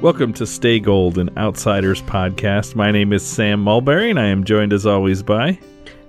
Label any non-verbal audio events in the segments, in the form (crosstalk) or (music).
Welcome to Stay Gold, an Outsiders podcast. My name is Sam Mulberry, and I am joined as always by.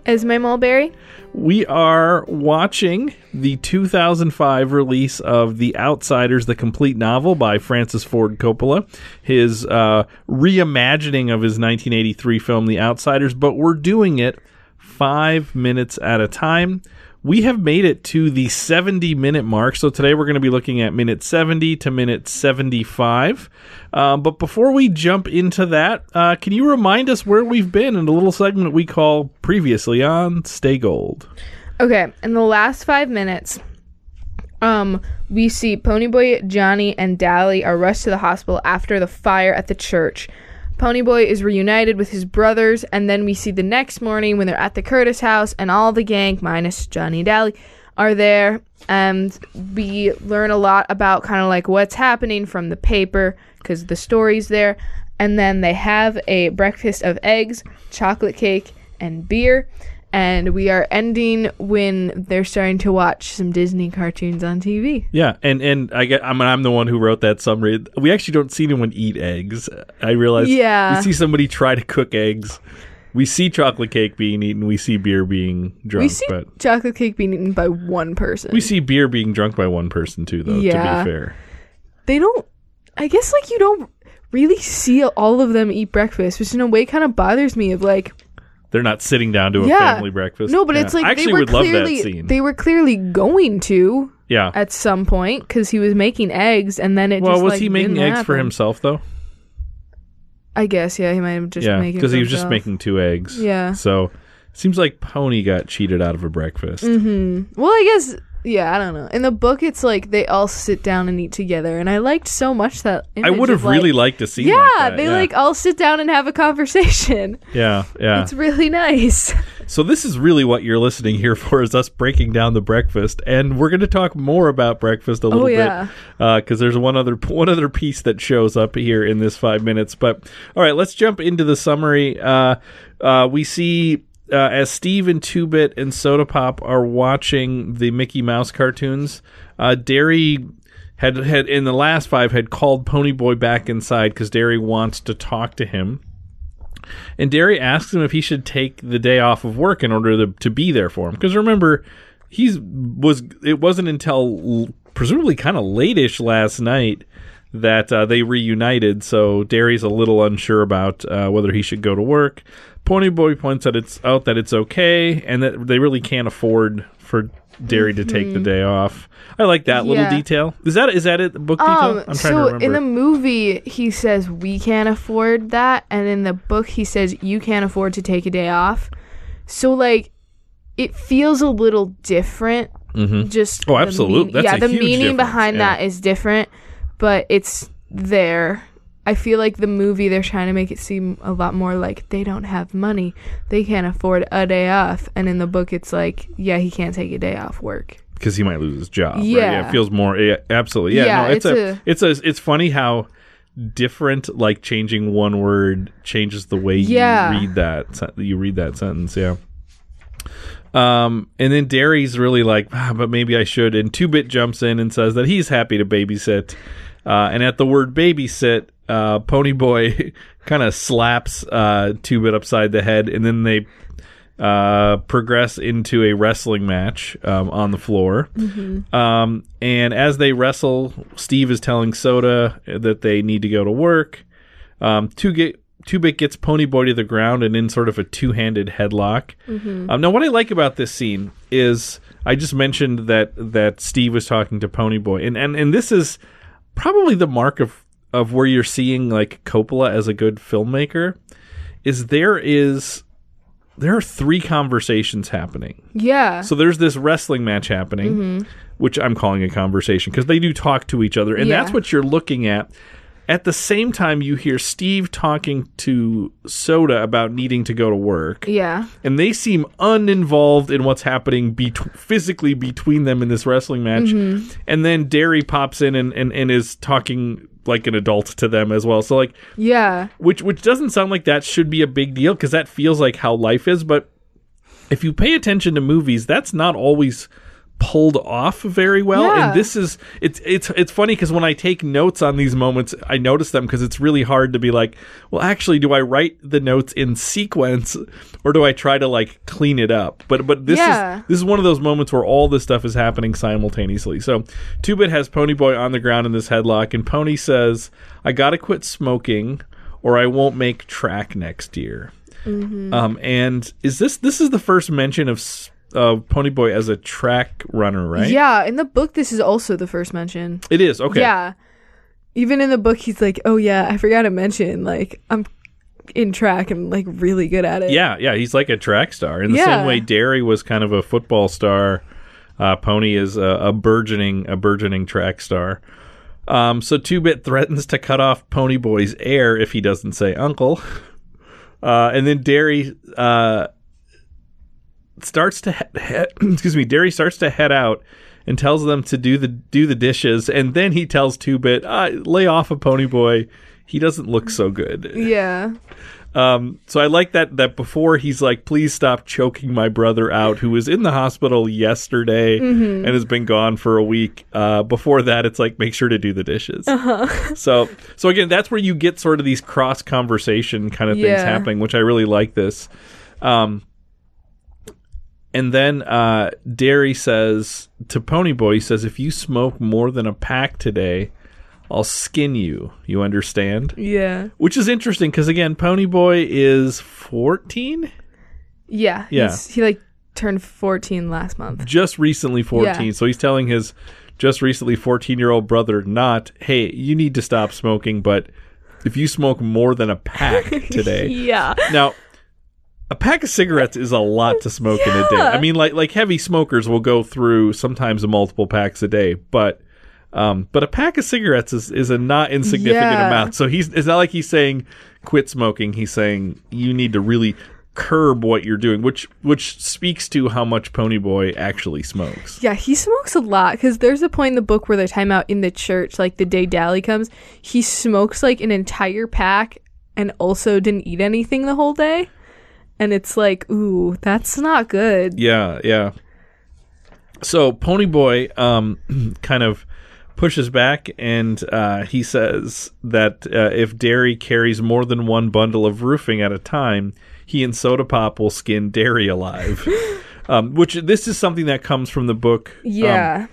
Esme Mulberry. We are watching the 2005 release of The Outsiders, the complete novel by Francis Ford Coppola, his uh, reimagining of his 1983 film The Outsiders, but we're doing it five minutes at a time. We have made it to the 70 minute mark. So today we're going to be looking at minute 70 to minute 75. Uh, but before we jump into that, uh, can you remind us where we've been in a little segment we call previously on Stay Gold? Okay, in the last five minutes, um, we see Ponyboy, Johnny, and Dally are rushed to the hospital after the fire at the church. Ponyboy is reunited with his brothers, and then we see the next morning when they're at the Curtis house, and all the gang, minus Johnny Dally, are there. And we learn a lot about kind of like what's happening from the paper because the story's there. And then they have a breakfast of eggs, chocolate cake, and beer. And we are ending when they're starting to watch some Disney cartoons on TV. Yeah, and and I get I'm I'm the one who wrote that summary. We actually don't see anyone eat eggs. I realize. Yeah. we see somebody try to cook eggs. We see chocolate cake being eaten. We see beer being drunk, We see but chocolate cake being eaten by one person. we see beer being drunk by one person too. Though Yeah. to be fair, they don't i guess like you don't really see all of them eat breakfast which in a way kind of bothers me of like they're not sitting down to a yeah family breakfast. no but Yeah. it's like I actually they were would love clearly that scene. they were clearly going to yeah. at some point because he was making eggs and then it just Well, just was like, he making eggs for himself though? i guess yeah he might have just yeah, because he was just making two eggs. Yeah. So seems like Pony got cheated out of a breakfast. Mm-hmm. well i guess yeah i don't know in the book it's like they all sit down and eat together and i liked so much that I would have like- really liked to see. yeah like that. they yeah. like all sit down and have a conversation (laughs) Yeah, yeah. it's really nice So this is really what you're listening here for is us breaking down the breakfast, and we're going to talk more about breakfast a little Oh, yeah. bit because there's one other (laughs) one other piece that shows up here in this five minutes. But all right, let's jump into the summary. Uh, uh, we see. Uh, as Steve and Two Bit and Soda Pop are watching the Mickey Mouse cartoons, uh, Darry had had in the last five had called Ponyboy back inside because Darry wants to talk to him. And Darry asks him if he should take the day off of work in order to, to be there for him. Because remember, he's was it wasn't until presumably kind of late-ish last night that uh, they reunited. So Darry's a little unsure about uh, whether he should go to work. Ponyboy points out it's out that it's okay and that they really can't afford for Darry to take the day off. I like that little Mm-hmm. Detail. Is that is that it? The book detail? Um, I'm trying so to remember. in the movie, he says we can't afford that, and in the book, he says you can't afford to take a day off. So like, it feels a little different. Mhm. Just Oh, the absolute- mean- yeah, the meaning difference, behind yeah. that is different, but it's there. I feel like the movie they're trying to make it seem a lot more like they don't have money, they can't afford a day off, and in the book, it's like yeah, he can't take a day off work. because he might lose his job. right? Yeah. it feels more yeah, absolutely. Yeah, Yeah, no, it's, it's a, a- it's a it's funny how different like changing one word changes the way Yeah. you read that you read that sentence. Yeah. Um, and then Darry's really like, ah, but maybe I should. And Two Bit jumps in and says that he's happy to babysit. Uh, and at the word babysit, uh, Ponyboy (laughs) kind of slaps uh, Two Bit upside the head, and then they uh, progress into a wrestling match um, on the floor. Um, and as they wrestle, Steve is telling Soda that they need to go to work. Um, two get Bit gets Ponyboy to the ground and in sort of a two handed headlock. Um, now, what I like about this scene is I just mentioned that that Steve was talking to Ponyboy, and and and this is probably the mark of of where you're seeing like Coppola as a good filmmaker. Is there is there are three conversations happening. Yeah, So there's this wrestling match happening, mm-hmm. which I'm calling a conversation because they do talk to each other, and Yeah. that's what you're looking at. At the same time, you hear Steve talking to Soda about needing to go to work, yeah, and they seem uninvolved in what's happening bet- physically between them in this wrestling match. Mm-hmm. And then Darry pops in and, and, and is talking like an adult to them as well. So like yeah. which which doesn't sound like that should be a big deal because that feels like how life is but if you pay attention to movies that's not always pulled off very well Yeah. and this is it's it's it's funny because when i take notes on these moments i notice them because it's really hard to be like well actually do i write the notes in sequence or do i try to like clean it up but but this Yeah. is this is one of those moments where all this stuff is happening simultaneously so two bit has ponyboy on the ground in this headlock and pony says i gotta quit smoking or i won't make track next year Mm-hmm. um, and is this this is the first mention of s- of Ponyboy as a track runner, right? Yeah, in the book, this is also the first mention. it is. Okay, Yeah. Even in the book, he's like, oh, yeah, I forgot to mention, like, I'm in track and, like, really good at it. yeah, yeah. He's like a track star in the Yeah. same way Darry was kind of a football star. Uh, Pony is a, a burgeoning a burgeoning track star. Um, so Two Bit threatens to cut off Ponyboy's air if he doesn't say uncle. (laughs) Uh, and then Darry uh, starts to he- he- (clears throat) excuse me. Darry starts to head out and tells them to do the do the dishes, and then he tells Two Bit, uh, "Lay off a Pony Boy, He doesn't look so good." Yeah. Um, so I like that that before he's like, please stop choking my brother out, who was in the hospital yesterday and has been gone for a week. Uh, before that, it's like, make sure to do the dishes. (laughs) So, so again, that's where you get sort of these cross conversation kind of things Yeah. happening, which I really like this. Um, and then uh, Darry says to Ponyboy, he says, if you smoke more than a pack today, I'll skin you. You understand? Yeah. Which is interesting because again, Ponyboy is 14, Yeah. Yeah. He, like, turned 14 last month. just recently 14. Yeah. So he's telling his just recently 14 year old brother, not, hey, you need to stop smoking, but if you smoke more than a pack (laughs) today. Yeah. now, a pack of cigarettes is a lot to smoke in a day. I mean, like like heavy smokers will go through sometimes multiple packs a day, but um, but a pack of cigarettes is, is a not insignificant Yeah. amount. So he's it's not like he's saying quit smoking. He's saying you need to really curb what you're doing, which which speaks to how much Ponyboy actually smokes. Yeah, he smokes a lot because there's a point in the book where they're talking about in the church, like the day Dally comes, he smokes like an entire pack and also didn't eat anything the whole day. And it's like, ooh, that's not good. Yeah, yeah. So Ponyboy um, (clears throat) kind of pushes back and uh, he says that uh, if Darry carries more than one bundle of roofing at a time, he and Soda Pop will skin Darry alive. (laughs) um, which this is something that comes from the book. um, Yeah.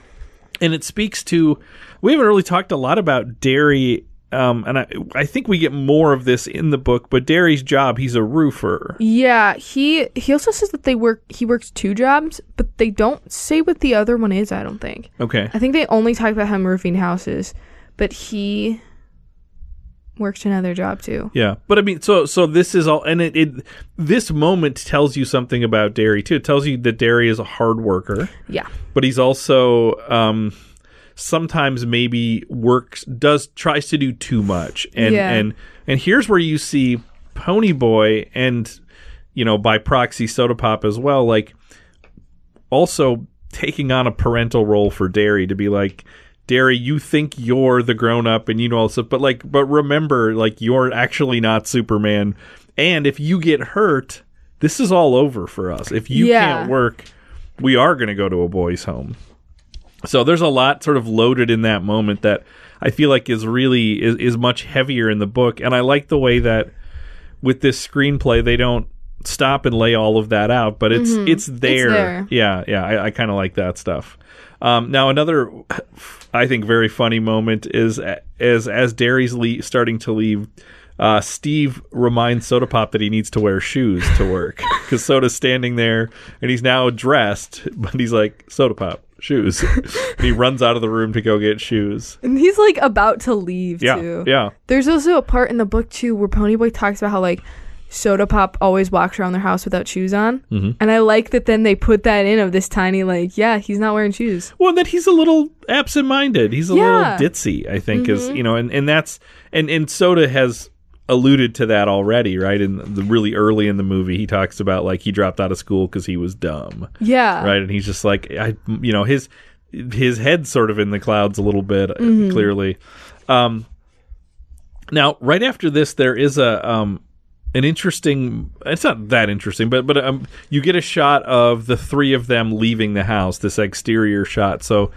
and it speaks to we haven't really talked a lot about Darry. Um, and I, I think we get more of this in the book, but Darry's job, he's a roofer. yeah, he he also says that they work he works two jobs, but they don't say what the other one is, I don't think. Okay. I think they only talk about him roofing houses, but he works another job too. Yeah, but I mean, so so this is all, and it, it this moment tells you something about Darry too. It tells you that Darry is a hard worker, Yeah. but he's also um, sometimes maybe works does tries to do too much, and Yeah. and and here's where you see Ponyboy and you know by proxy Soda Pop as well, like also taking on a parental role for Darry to be like. Darry, you think you're the grown up and you know all this stuff, but like, but remember, like, you're actually not Superman. And if you get hurt, this is all over for us. If you Yeah. can't work, we are going to go to a boys' home. So there's a lot sort of loaded in that moment that I feel like is really is, is much heavier in the book, and I like the way that with this screenplay they don't stop and lay all of that out, but it's it's there. there. Yeah, yeah, I, I kind of like that stuff. Um, now another, I think, very funny moment is as as Darry's le- starting to leave. Uh, Steve reminds Soda Pop that he needs to wear shoes to work because Soda's standing there and he's now dressed, but he's like Soda Pop shoes. and (laughs) he runs out of the room to go get shoes. And he's like about to leave Yeah, too. yeah, There's also a part in the book too where Ponyboy talks about how like Soda Pop always walks around their house without shoes on, Mm-hmm. and I like that. Then they put that in of this tiny like, yeah, he's not wearing shoes. Well, and that he's a little absent-minded. He's a Yeah. little ditzy, I think, is you know, and and that's and and Soda has alluded to that already, right? In the really early in the movie, he talks about like he dropped out of school because he was dumb, Yeah, right? And he's just like, I, you know, his his head's sort of in the clouds a little bit, uh, clearly. Um, now, right after this, there is a um, an interesting. It's not that interesting, but but um, you get a shot of the three of them leaving the house. This exterior shot, so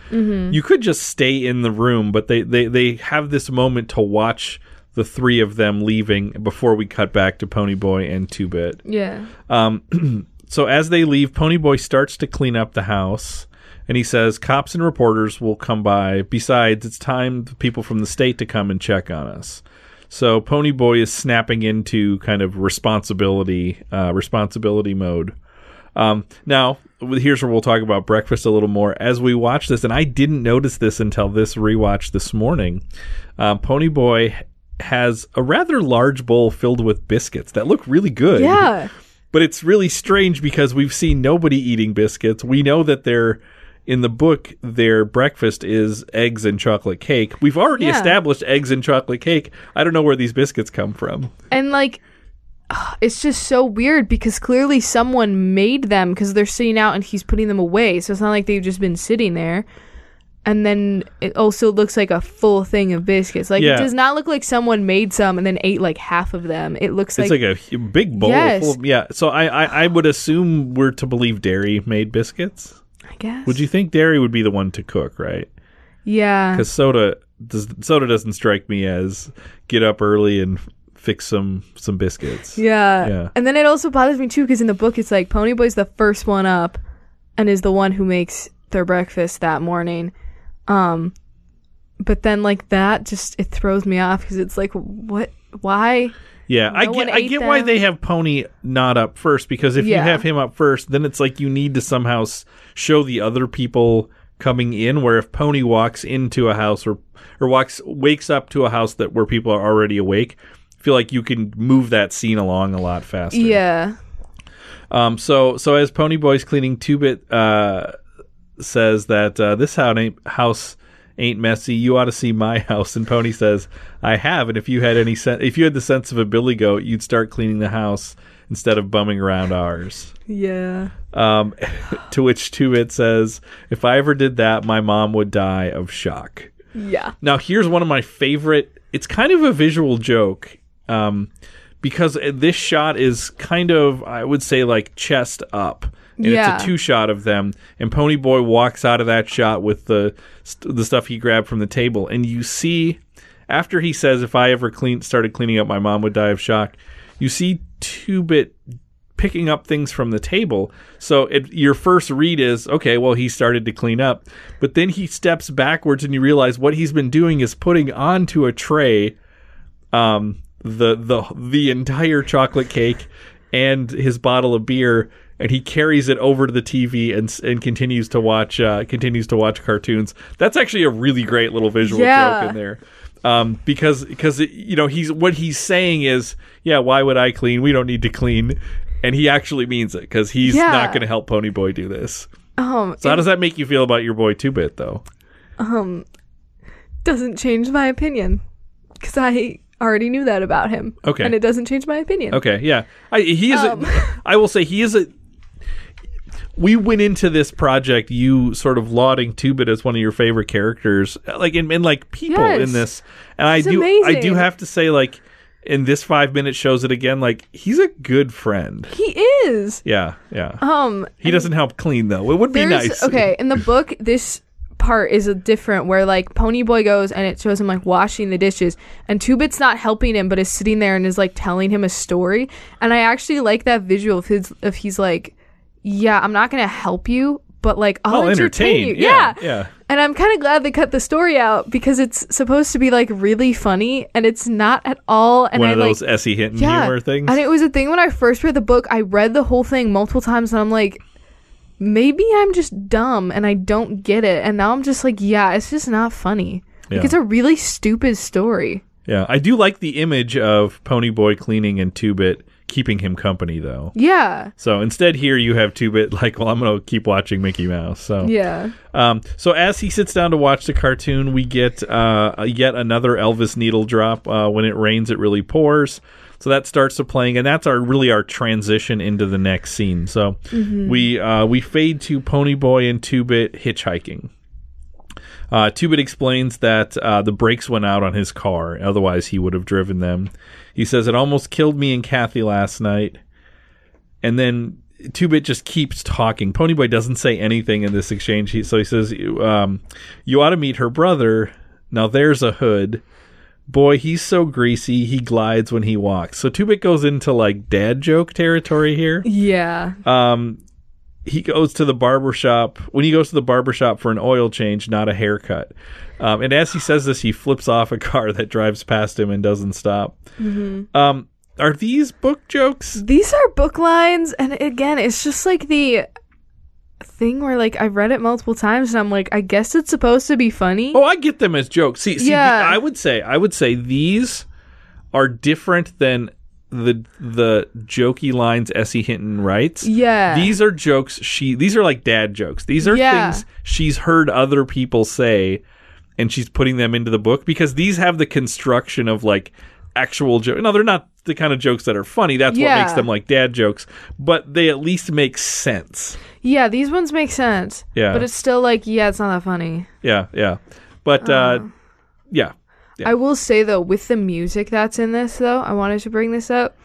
you could just stay in the room, but they they they have this moment to watch the three of them leaving before we cut back to Ponyboy and Two Bit. Yeah. Um, (clears throat) so as they leave, Ponyboy starts to clean up the house, and he says cops and reporters will come by. Besides, it's time for people from the state to come and check on us. So Ponyboy is snapping into kind of responsibility uh, responsibility mode. Um, now, here's where we'll talk about breakfast a little more as we watch this, and I didn't notice this until this rewatch this morning. Um, Ponyboy has a rather large bowl filled with biscuits that look really good. Yeah. But it's really strange because we've seen nobody eating biscuits. We know that they're in the book their breakfast is eggs and chocolate cake. We've already Yeah. established eggs and chocolate cake. I don't know where these biscuits come from. And like it's just so weird because clearly someone made them because they're sitting out and he's putting them away. So it's not like they've just been sitting there. And then it also looks like a full thing of biscuits. Like Yeah. it does not look like someone made some and then ate like half of them. It looks It's like, like, a hu- big bowl Yes. full of yeah. So I, I I would assume we're to believe Darry made biscuits. I guess. Would you think Darry would be the one to cook, right? Yeah. Because soda does soda doesn't strike me as get up early and fix some some biscuits. Yeah. Yeah. And then it also bothers me too because in the book it's like Ponyboy's the first one up and is the one who makes their breakfast that morning. Um but then like that just it throws me off because it's like what why? Yeah, I get I get why they have Pony not up first because if you have him up first, then it's like you need to somehow show the other people coming in. Where if Pony walks into a house or or walks wakes up to a house that where people are already awake, I feel like you can move that scene along a lot faster. Yeah. Um. So so as pony boy's cleaning, Two Bit uh says that uh, this house ain't house ain't messy. You ought to see my (laughs) house. And Pony says, I have. And if you had any sen- if you had the sense of a billy goat, you'd start cleaning the house instead of bumming around ours. Yeah. Um, (laughs) to which Two Bit says, if I ever did that, my mom would die of shock. Yeah. Now, here's one of my favorite. It's kind of a visual joke, um, because this shot is kind of, I would say, like chest up, and Yeah. it's a two shot of them. And Ponyboy walks out of that shot with the st- the stuff he grabbed from the table, and you see after he says, "If I ever clean started cleaning up, my mom would die of shock." You see Two Bit picking up things from the table. So it, your first read is okay. Well, he started to clean up, but then he steps backwards, and you realize what he's been doing is putting onto a tray, um, the the the entire chocolate cake and his bottle of beer. And he carries it over to the TV and and continues to watch uh, continues to watch cartoons. That's actually a really great little visual Yeah. joke in there um, because because it- you know he's what he's saying is yeah why would I clean we don't need to clean and he actually means it because he's Yeah. not going to help Ponyboy do this. Um So how does that make you feel about your boy Two Bit though? um doesn't change my opinion cuz I already knew that about him. Okay. And it doesn't change my opinion. Okay, yeah, I, he is. Um. A, (laughs) I will say he is a. We went into this project you sort of lauding Two Bit as one of your favorite characters, like in, in like people Yes. in this, and I do I do have to say like in this five minute shows it again like he's a good friend. He is. Yeah, yeah. Um He doesn't help clean though. It would be nice. okay in the (laughs) book. This part is a different where like Ponyboy goes and it shows him like washing the dishes and Two Bit's not helping him but is sitting there and is like telling him a story and I actually like that visual of his if he's like yeah I'm not gonna help you but like I'll, I'll entertain, entertain. you Yeah, yeah yeah. and I'm kind of glad they cut the story out because it's supposed to be like really funny and it's not at all and One I of like those S.E. Hinton yeah. humor things. And it was a thing when I first read the book, I read the whole thing multiple times and I'm like, maybe I'm just dumb and I don't get it. And now I'm just like, yeah, it's just not funny. Yeah. Like it's a really stupid story. yeah, I do like the image of Ponyboy cleaning and Two Bit keeping him company though. Yeah. So instead, here you have Two Bit (laughs) like, well, I'm gonna keep watching Mickey Mouse. So Yeah. Um, so as he sits down to watch the cartoon, we get uh, yet another Elvis needle drop. Uh, when it rains, it really pours. So that starts to playing, and that's our really our transition into the next scene. So we uh, we fade to Ponyboy and Two Bit hitchhiking. Uh, Two-Bit explains that uh, the brakes went out on his car. Otherwise, he would have driven them. He says, It almost killed me and Kathy last night. And then Two-Bit just keeps talking. Ponyboy doesn't say anything in this exchange. He, so he says, um, You ought to meet her brother. Now there's a hood. Boy, he's so greasy. He glides when he walks. So Two-Bit goes into like dad joke territory here Yeah. um, he goes to the barber shop when he goes to the barber shop for an oil change, not a haircut. Um, and as he says this, he flips off a car that drives past him and doesn't stop. Um, are these book jokes? These are book lines, and again, it's just like the thing where like I've read it multiple times, and I'm like, I guess it's supposed to be funny. Oh, I get them as jokes. See, see, Yeah. I would say, I would say these are different than the the jokey lines S.E. Hinton writes. Yeah. These are jokes she these are like dad jokes. These are Yeah. things she's heard other people say and she's putting them into the book because these have the construction of like actual joke. No, they're not the kind of jokes that are funny. That's what makes them like dad jokes, but they at least make sense. Yeah, these ones make sense. Yeah. But it's still like, yeah, it's not that funny. Yeah, yeah. But uh yeah. Yeah. I will say though, with the music that's in this though, I wanted to bring this up.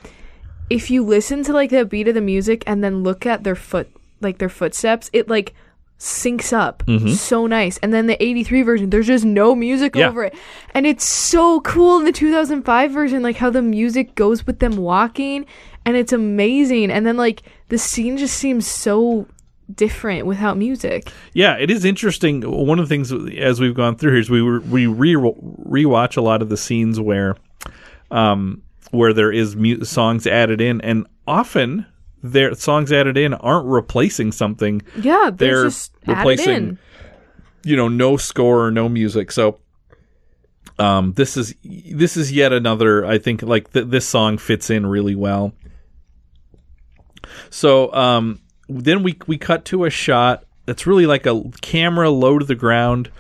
If you listen to like the beat of the music and then look at their foot like their footsteps, it like syncs up so nice. And then the 83 version, there's just no music Mm-hmm. Yeah. over it. And it's so cool in the 2005 version like how the music goes with them walking and it's amazing. And then like the scene just seems so different without music. Yeah, it is interesting. One of the things as we've gone through here is we were, we re rewatch a lot of the scenes where, um, where there is mu- songs added in, and often their songs added in aren't replacing something. Yeah, they're, They're replacing- in. You know, no score or no music. So, um, this is this is yet another. I think like th- this song fits in really well. So, um, then we we cut to a shot that's really like a camera low to the ground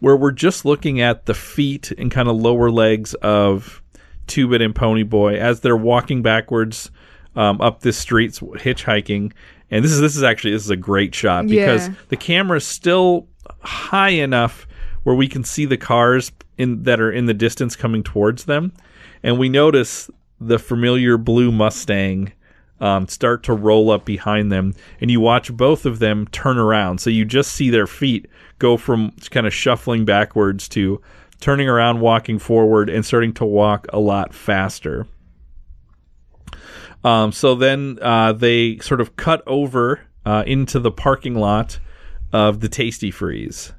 where we're just looking at the feet and kind of lower legs of Two-Bit and Ponyboy as they're walking backwards um, up this street hitchhiking. And this is this is actually this is a great shot because Yeah. the camera is still high enough where we can see the cars in that are in the distance coming towards them, and we notice the familiar blue Mustang um, start to roll up behind them, and you watch both of them turn around. So you just see their feet go from kind of shuffling backwards to turning around, walking forward, and starting to walk a lot faster. Um, so then uh, they sort of cut over uh, into the parking lot of the Tasty Freeze,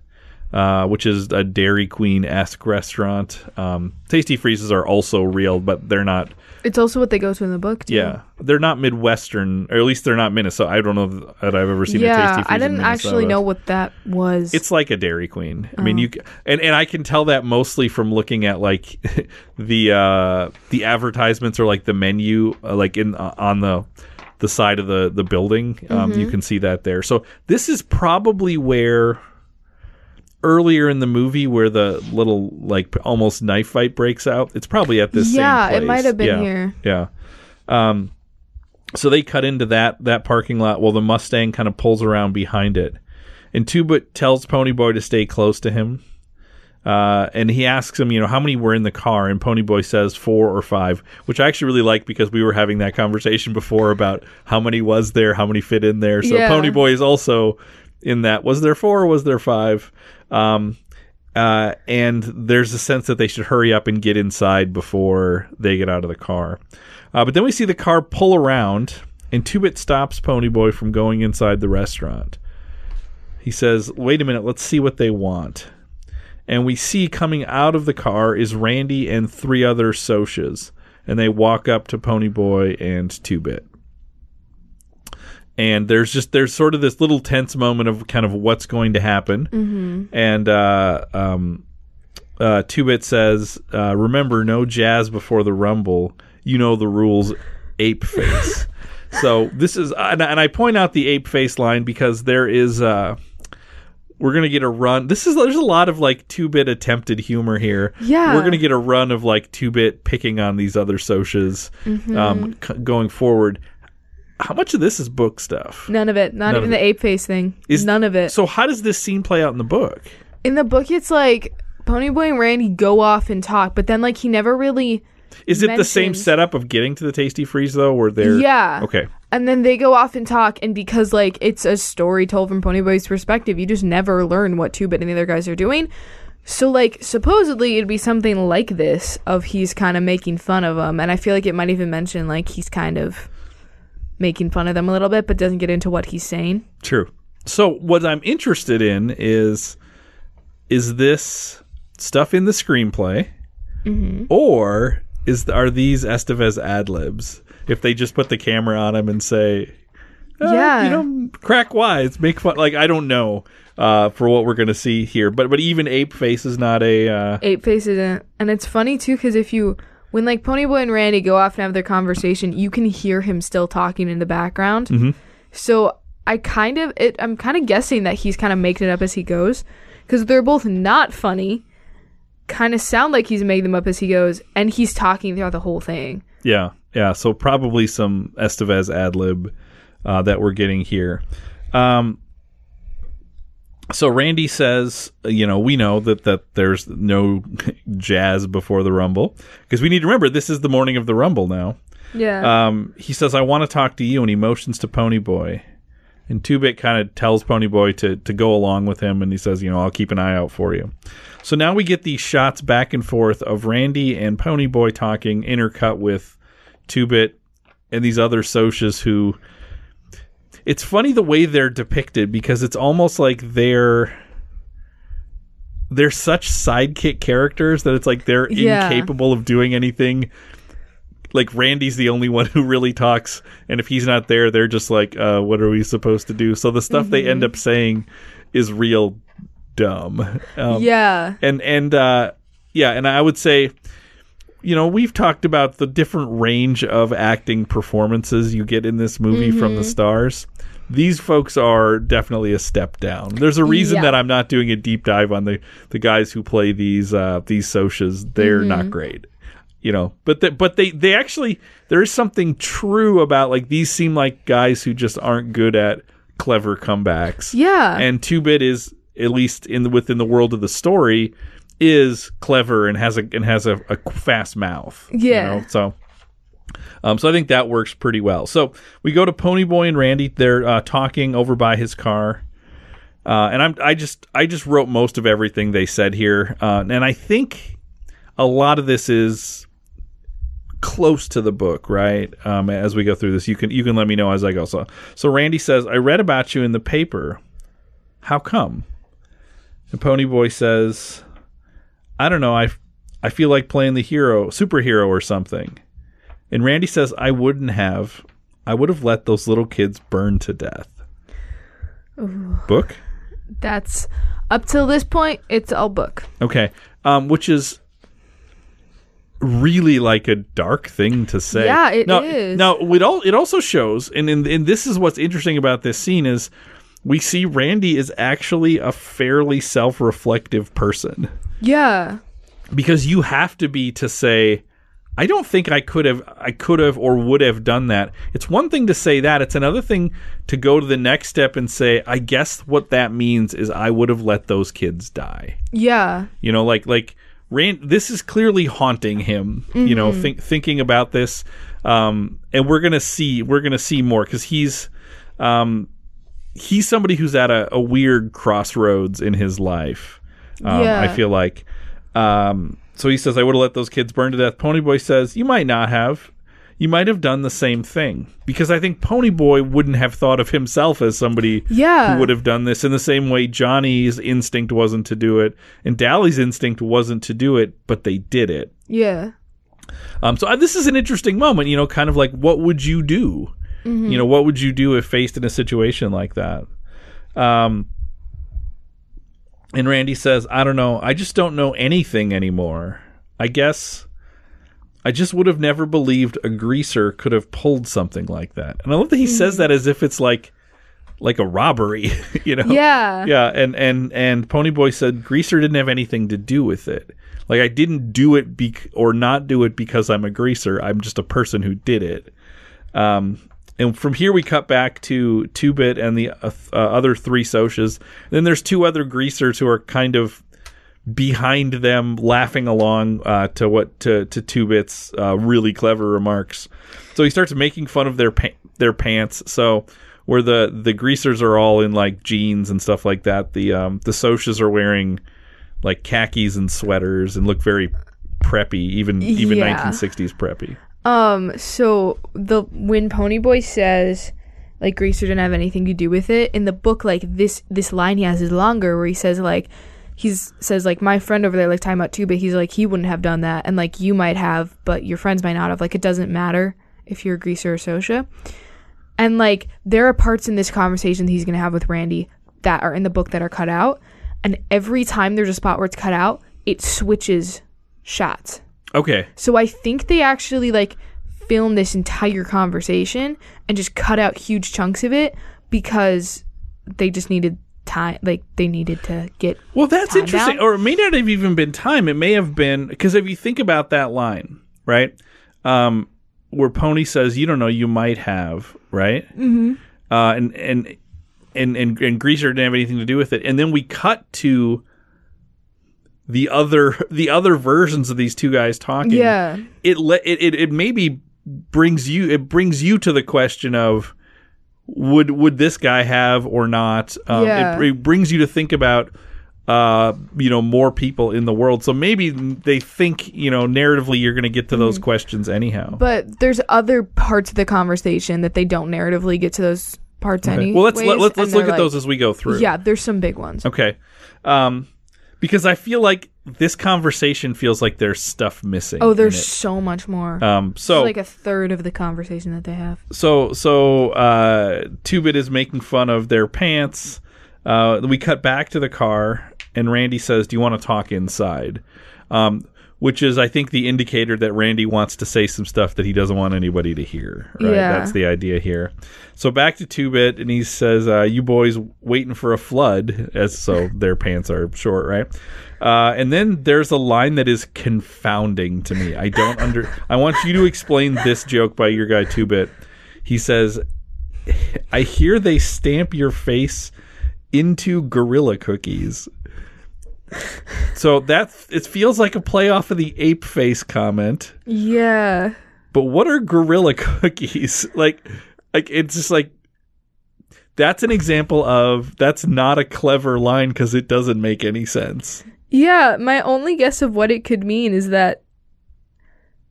uh, which is a Dairy Queen esque restaurant. Um, Tasty Freezes are also real, but they're not. It's also what they go to in the book, too. Yeah, they're not Midwestern, or at least they're not Minnesota. I don't know that I've ever seen a yeah, Tasty Freeze. I didn't actually know what that was. It's like a Dairy Queen. I mean, you and and I can tell that mostly from looking at like (laughs) the uh the advertisements or like the menu uh, like in uh, on the the side of the the building. Um, Mm-hmm. You can see that there. So this is probably where earlier in the movie where the little like almost knife fight breaks out. It's probably at this. yeah, it might have been Yeah. here. Yeah. Um, so they cut into that that parking lot while the Mustang kind of pulls around behind it. And Two Bit tells Ponyboy to stay close to him. Uh, and he asks him, you know, how many were in the car? And Ponyboy says four or five, which I actually really like because we were having that conversation before about how many was there, how many fit in there. So Yeah. Ponyboy is also in that. Was there four was there five? Um, uh, and there's a sense that they should hurry up and get inside before they get out of the car. Uh, but then we see the car pull around, and Two Bit stops Ponyboy from going inside the restaurant. He says, Wait a minute, let's see what they want. And we see coming out of the car is Randy and three other Socs. And they walk up to Ponyboy and Two-Bit. And there's just there's sort of this little tense moment of kind of what's going to happen. And uh, um, uh, Two-Bit says, uh, "Remember, no jazz before the rumble. You know the rules. Ape face." (laughs) so this is, and, I- and I point out the ape face line because there is. Uh, we're gonna get a run. This is there's a lot of like two bit attempted humor here. Yeah. we're gonna get a run of like two bit picking on these other Socs Mm-hmm. um, c- going forward. How much of this is book stuff? None of it. Not None even of the ape face thing. Is- None of it. So how does this scene play out in the book? In the book, it's like Ponyboy and Randy go off and talk, but then like he never really. Is it the same setup of getting to the Tasty Freeze though, where they're Yeah. Okay. And then they go off and talk, and because like it's a story told from Ponyboy's perspective, you just never learn what Two Bit and the other guys are doing. So like supposedly it'd be something like this of he's kind of making fun of them, and I feel like it might even mention like he's kind of making fun of them a little bit, but doesn't get into what he's saying. True. So what I'm interested in is is this stuff in the screenplay, or is are these Estevez ad libs? If they just put the camera on him and say, uh, Yeah. you know, crack wise, make fun. Like I don't know uh, for what we're gonna see here, but but even Ape Face is not a. Uh, Eight faces in, and it's funny too because if you when like Ponyboy and Randy go off and have their conversation, you can hear him still talking in the background. Mhm. So I kind of it. I'm kind of guessing that he's kind of making it up as he goes because they're both not funny. Kind of sound like he's making them up as he goes, and he's talking throughout the whole thing. Yeah, yeah. So probably some Estevez ad lib uh, that we're getting here. Um, so Randy says, you know, we know that that there's no (laughs) jazz before the Rumble because we need to remember this is the morning of the Rumble now. Yeah. Um, he says, "I want to talk to you," and he motions to Ponyboy. And Two Bit kind of tells Ponyboy to to go along with him, and he says, "You know, I'll keep an eye out for you." So now we get these shots back and forth of Randy and Ponyboy talking, intercut with Two Bit and these other Socs who. It's funny the way they're depicted because it's almost like they're they're such sidekick characters that it's like they're Yeah. incapable of doing anything like Randy's the only one who really talks, and if he's not there, they're just like, uh, "What are we supposed to do?" So the stuff they end up saying is real dumb. Um, yeah. and and uh, yeah, and I would say, you know, we've talked about the different range of acting performances you get in this movie from the stars. These folks are definitely a step down. There's a reason Yeah. that I'm not doing a deep dive on the the guys who play these uh, these Socs. They're not great you know but the, but they they actually there is something true about like these seem like guys who just aren't good at clever comebacks Yeah. and two bit is at least in the, within the world of the story is clever and has a and has a, a fast mouth you Yeah. know, so um, so I think that works pretty well. So we go to Ponyboy and Randy. They're uh, talking over by his car, uh, and I'm I just I just wrote most of everything they said here, uh, and I think a lot of this is close to the book, right? Um, as we go through this, you can you can let me know as I go. So so Randy says, "I read about you in the paper. How come?" And Ponyboy says, "I don't know. I I feel like playing the hero, superhero, or something." And Randy says, "I wouldn't have. I would have let those little kids burn to death." Book. That's up till this point. It's all book. Okay. Um, which is really like a dark thing to say. Yeah, it now, is. Now, it all it also shows, and, and and this is what's interesting about this scene is we see Randy is actually a fairly self-reflective person Yeah. because you have to be to say I don't think I could have I could have or would have done that. It's one thing to say that, it's another thing to go to the next step and say I guess what that means is I would have let those kids die. Yeah. You know, like like Rand. This is clearly haunting him. You know, think, thinking about this, um, and we're gonna see we're gonna see more because he's um, he's somebody who's at a, a weird crossroads in his life. Um, Yeah. I feel like. Um, so he says, "I would have let those kids burn to death." Ponyboy says, "You might not have." You might have done the same thing because I think Ponyboy wouldn't have thought of himself as somebody Yeah. who would have done this in the same way Johnny's instinct wasn't to do it and Dally's instinct wasn't to do it, but they did it. Yeah. Um, so uh, this is an interesting moment, you know, kind of like what would you do? You know, what would you do if faced in a situation like that? Um, and Randy says, I don't know. I just don't know anything anymore. I guess I just would have never believed a greaser could have pulled something like that. And I love that he says that as if it's like like a robbery, (laughs) you know? Yeah. Yeah, and and and Ponyboy said Greaser didn't have anything to do with it. Like I didn't do it be- or not do it because I'm a greaser. I'm just a person who did it. Um, and from here we cut back to Two Bit and the uh, uh, other three Socs. Then there's two other greasers who are kind of behind them, laughing along uh, to what to to Two Bit's uh, really clever remarks. So he starts making fun of their pa- their pants. So where the the greasers are all in like jeans and stuff like that, the um, the Socs are wearing like khakis and sweaters and look very preppy, even even Yeah. 1960s preppy. Um, so the when Ponyboy says like Greaser didn't have anything to do with it in the book, like this this line he has is longer where he says like he's says like my friend over there like time out too, but he's like he wouldn't have done that, and like you might have, but your friends might not have. Like it doesn't matter if you're a Greaser or Soc. And like there are parts in this conversation that he's gonna have with Randy that are in the book that are cut out, and every time there's a spot where it's cut out, it switches shots. Okay, So I think they actually like filmed this entire conversation and just cut out huge chunks of it because they just needed time like they needed to get Well, that's interesting. down? Or it may not have even been time. It may have been because if you think about that line, right, um, where Pony says, "You don't know, you might have," right? Mm-hmm. Uh, and and and and and Greaser didn't have anything to do with it. And then we cut to the other the other versions of these two guys talking. Yeah. It le- it it, it maybe brings you it brings you to the question of would would this guy have or not? Um, Yeah. it, it brings you to think about uh you know more people in the world. So maybe they think you know narratively you're going to get to Mm-hmm. those questions anyhow. But there's other parts of the conversation that they don't narratively get to those parts Okay. any. Well, let's let, let's let's look at those as we go through. Yeah, there's some big ones. Okay. Um, because I feel like this conversation feels like there's stuff missing. Oh, there's so much more. Um, It's so like a third of the conversation that they have. so so uh Two Bit is making fun of their pants. Uh we cut back to the car and Randy says, Do you want to talk inside? Um which is I think the indicator that Randy wants to say some stuff that he doesn't want anybody to hear. Right. Yeah. That's the idea here. So back to Two Bit and he says, uh, you boys waiting for a flood as so (laughs) their pants are short, right? Uh, and then there's a line that is confounding to me. I don't under I want you to explain this joke by your guy Two Bit. He says, I hear they stamp your face into gorilla cookies. So that it feels like a play off of the ape face comment. Yeah. But what are gorilla (laughs) cookies? Like like it's just like that's an example of that's not a clever line cuz it doesn't make any sense. Yeah, my only guess of what it could mean is that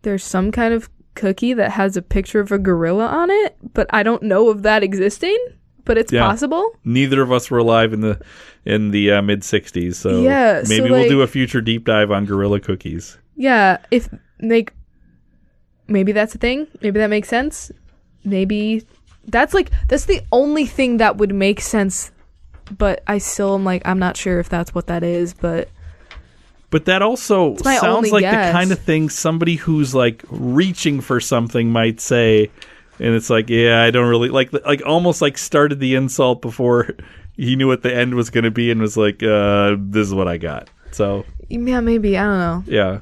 there's some kind of cookie that has a picture of a gorilla on it, but I don't know of that existing, but it's Yeah. possible. Neither of us were alive in the in the uh, mid 60s, so Yeah, so, maybe we'll like- do a future deep dive on gorilla cookies. Yeah, if like maybe that's a thing, maybe that makes sense. Maybe that's like that's the only thing that would make sense, but I still am like I'm not sure if that's what that is, but But that also sounds like guess. the kind of thing somebody who's like reaching for something might say, and it's like, yeah, I don't really like, like almost like started the insult before (laughs) he knew what the end was going to be, and was like, uh, this is what I got. So yeah, maybe I don't know. yeah,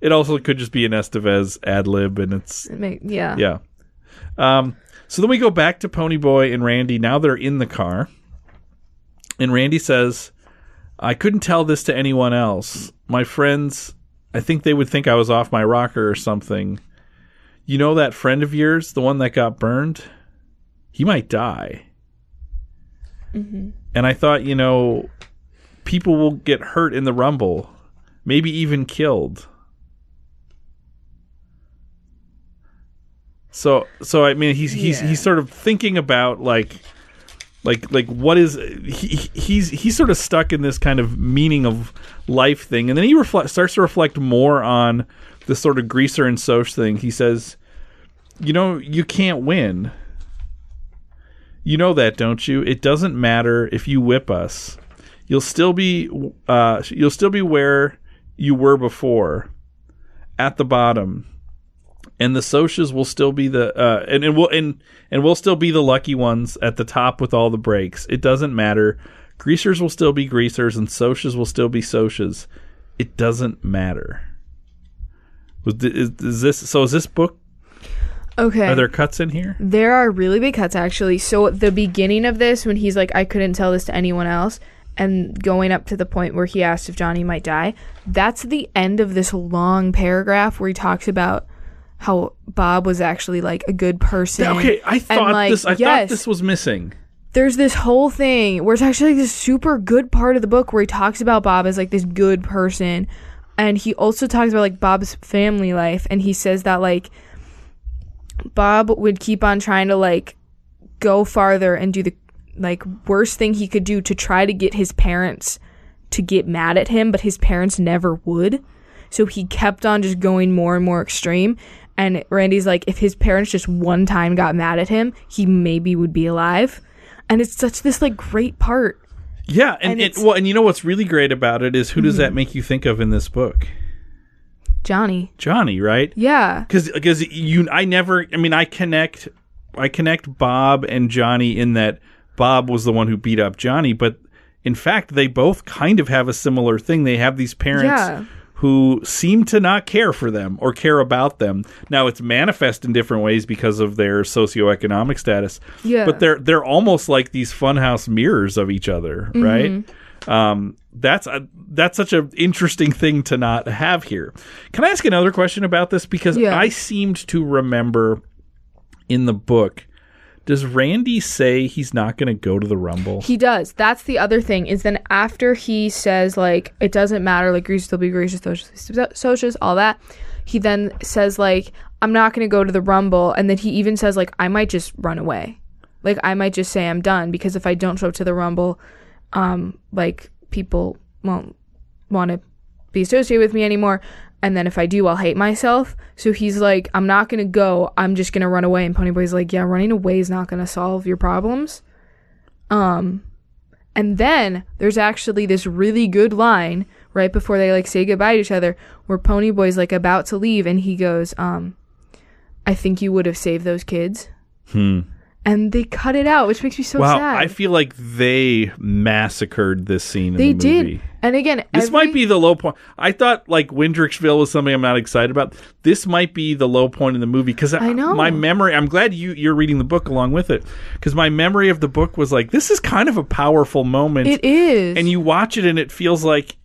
it also could just be an Estevez ad lib, and it's It may, yeah. yeah. Um, so then we go back to Ponyboy and Randy. Now they're in the car. And Randy says, I couldn't tell this to anyone else. My friends, I think they would think I was off my rocker or something. You know that friend of yours, the one that got burned? He might die. Mm-hmm. And I thought, you know, people will get hurt in the rumble, maybe even killed. So so I mean he's he's Yeah. he's sort of thinking about like like like what is he he's he's sort of stuck in this kind of meaning of life thing and then he reflect, starts to reflect more on this sort of greaser and Soc thing. He says, "You know, you can't win. You know that, don't you? It doesn't matter if you whip us. You'll still be uh you'll still be where you were before, at the bottom." and the Socs will still be the uh, and, and we'll and and we'll still be the lucky ones at the top with all the breaks. It doesn't matter. Greasers will still be greasers, and Socs will still be socias. It doesn't matter. Is, is this so? Is this book Okay. Are there cuts in here? There are really big cuts actually. So the beginning of this, when he's like, I couldn't tell this to anyone else, and going up to the point where he asked if Johnny might die, that's the end of this long paragraph where he talks about how Bob was actually like a good person. Okay, I thought like, this. I thought this was missing. There's this whole thing where it's actually like this super good part of the book where he talks about Bob as like this good person. And he also talks about like Bob's family life. And he says that like Bob would keep on trying to like go farther and do the like worst thing he could do to try to get his parents to get mad at him, but his parents never would. So he kept on just going more and more extreme. And Randy's like, if his parents just one time got mad at him, he maybe would be alive. And it's such this like great part. Yeah, and, And it, well, and you know what's really great about it is who does mm-hmm. that make you think of in this book? Johnny. Johnny, right? Yeah. Because because you, I never. I mean, I connect, I connect Bob and Johnny in that Bob was the one who beat up Johnny, but in fact, they both kind of have a similar thing. They have these parents. Yeah. Who seem to not care for them or care about them. Now it's manifest in different ways because of their socioeconomic status. Yeah. But they're they're almost like these funhouse mirrors of each other, right? Mm-hmm. Um, that's a, that's such an interesting thing to not have here. Can I ask another question about this? Because Yeah. I seemed to remember in the book, does Randy say he's not going to go to the Rumble? He does. That's the other thing is then after he says like it doesn't matter like Greece still be Greece socials, socials all that. He then says like I'm not going to go to the Rumble and then he even says like I might just run away. Like I might just say I'm done because if I don't show up to the Rumble um like people won't want to be associated with me anymore and then if I do I'll hate myself. So he's like I'm not going to go. I'm just going to run away and Ponyboy's like yeah, running away is not going to solve your problems. Um, and then there's actually this really good line right before they like say goodbye to each other where Ponyboy's like about to leave and he goes, um, I think you would have saved those kids. Hmm. And they cut it out, which makes me so Wow, sad. I feel like they massacred this scene in they the did. And again, This every- might be the low point. I thought like Windrixville was something I'm not excited about. This might be the low point in the movie because I know. my memory. I'm glad you you're reading the book along with it because my memory of the book was like this is kind of a powerful moment. it is. and you watch it and it feels like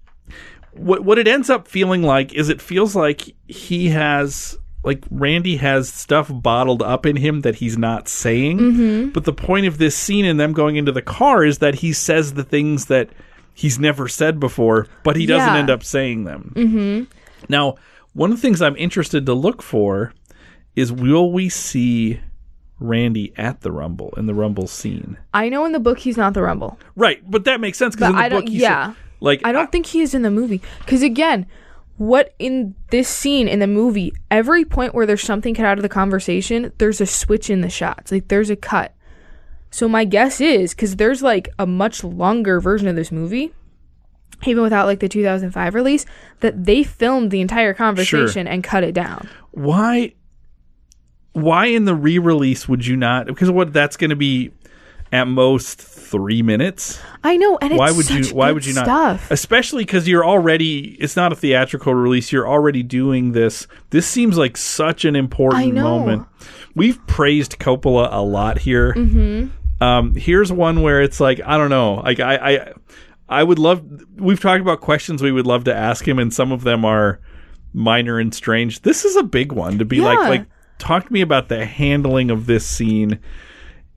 what what it ends up feeling like is it feels like he has like Randy has stuff bottled up in him that he's not saying. Mm-hmm. But the point of this scene and them going into the car is that he says the things that he's never said before, but he doesn't Yeah. end up saying them. Mm-hmm. Now, one of the things I'm interested to look for is will we see Randy at the Rumble in the Rumble scene? I know in the book he's not the Rumble. Right, but that makes sense because in the I don't- book, yeah. like I don't think he is in the movie. Because again, what in this scene in the movie, every point where there's something cut out of the conversation, there's a switch in the shots. Like there's a cut. So my guess is because there's like a much longer version of this movie, even without like the 2005 release, that they filmed the entire conversation and cut it down. why why in the re-release would you not because what that's going to be at most three minutes. I know, and it's why would you why would you not stuff. especially because you're already it's not a theatrical release you're already doing this. This seems like such an I important know. moment. We've praised coppola a lot here. Mm-hmm. um, here's one where it's like i don't know like i i i would love we've talked about questions we would love to ask him and some of them are minor and strange. This is a big one to be like like talk to me about the handling of this scene.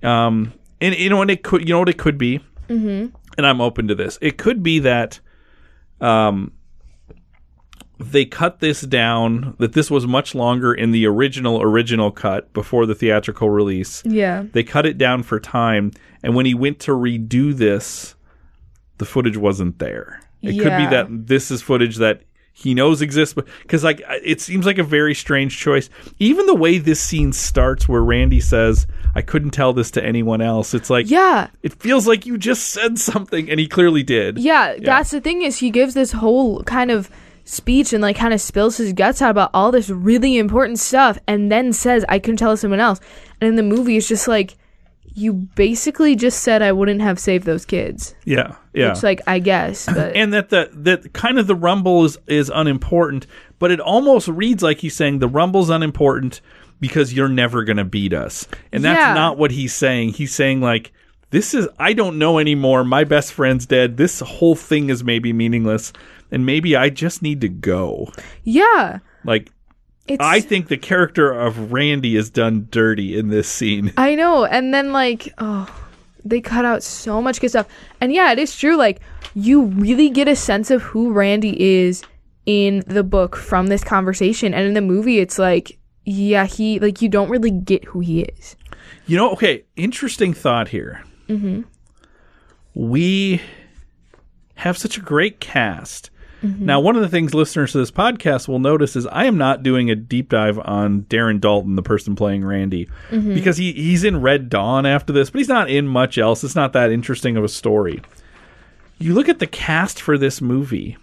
Um and you know what it could you know what it could be and I'm open to this. It could be that um, they cut this down, that this was much longer in the original original cut before the theatrical release. Yeah. They cut it down for time, and when he went to redo this, the footage wasn't there. It could be that this is footage that he knows exists, but because like it seems like a very strange choice. Even the way this scene starts, where Randy says, "I couldn't tell this to anyone else," it's like Yeah. it feels like you just said something, and he clearly did. Yeah, that's the thing is he gives this whole kind of speech and like kind of spills his guts out about all this really important stuff and then says I couldn't tell someone else. And in the movie it's just like you basically just said I wouldn't have saved those kids. Yeah, yeah. It's like I guess, (clears throat) but and that the that kind of the rumble is is unimportant, but it almost reads like he's saying the Rumble's unimportant because you're never going to beat us. And that's Yeah. not what he's saying. He's saying like this is I don't know anymore. My best friend's dead. This whole thing is maybe meaningless and maybe I just need to go. Yeah. Like It's I think the character of Randy is done dirty in this scene. I know. And then like, oh, they cut out so much good stuff. And yeah, it is true. Like, you really get a sense of who Randy is in the book from this conversation. And in the movie, it's like, yeah, he like you don't really get who he is. You know, okay, interesting thought here. Mm-hmm. We have such a great cast. Now, one of the things listeners to this podcast will notice is I am not doing a deep dive on Darren Dalton, the person playing Randy, because he, he's in Red Dawn after this, but he's not in much else. It's not that interesting of a story. You look at the cast for this movie.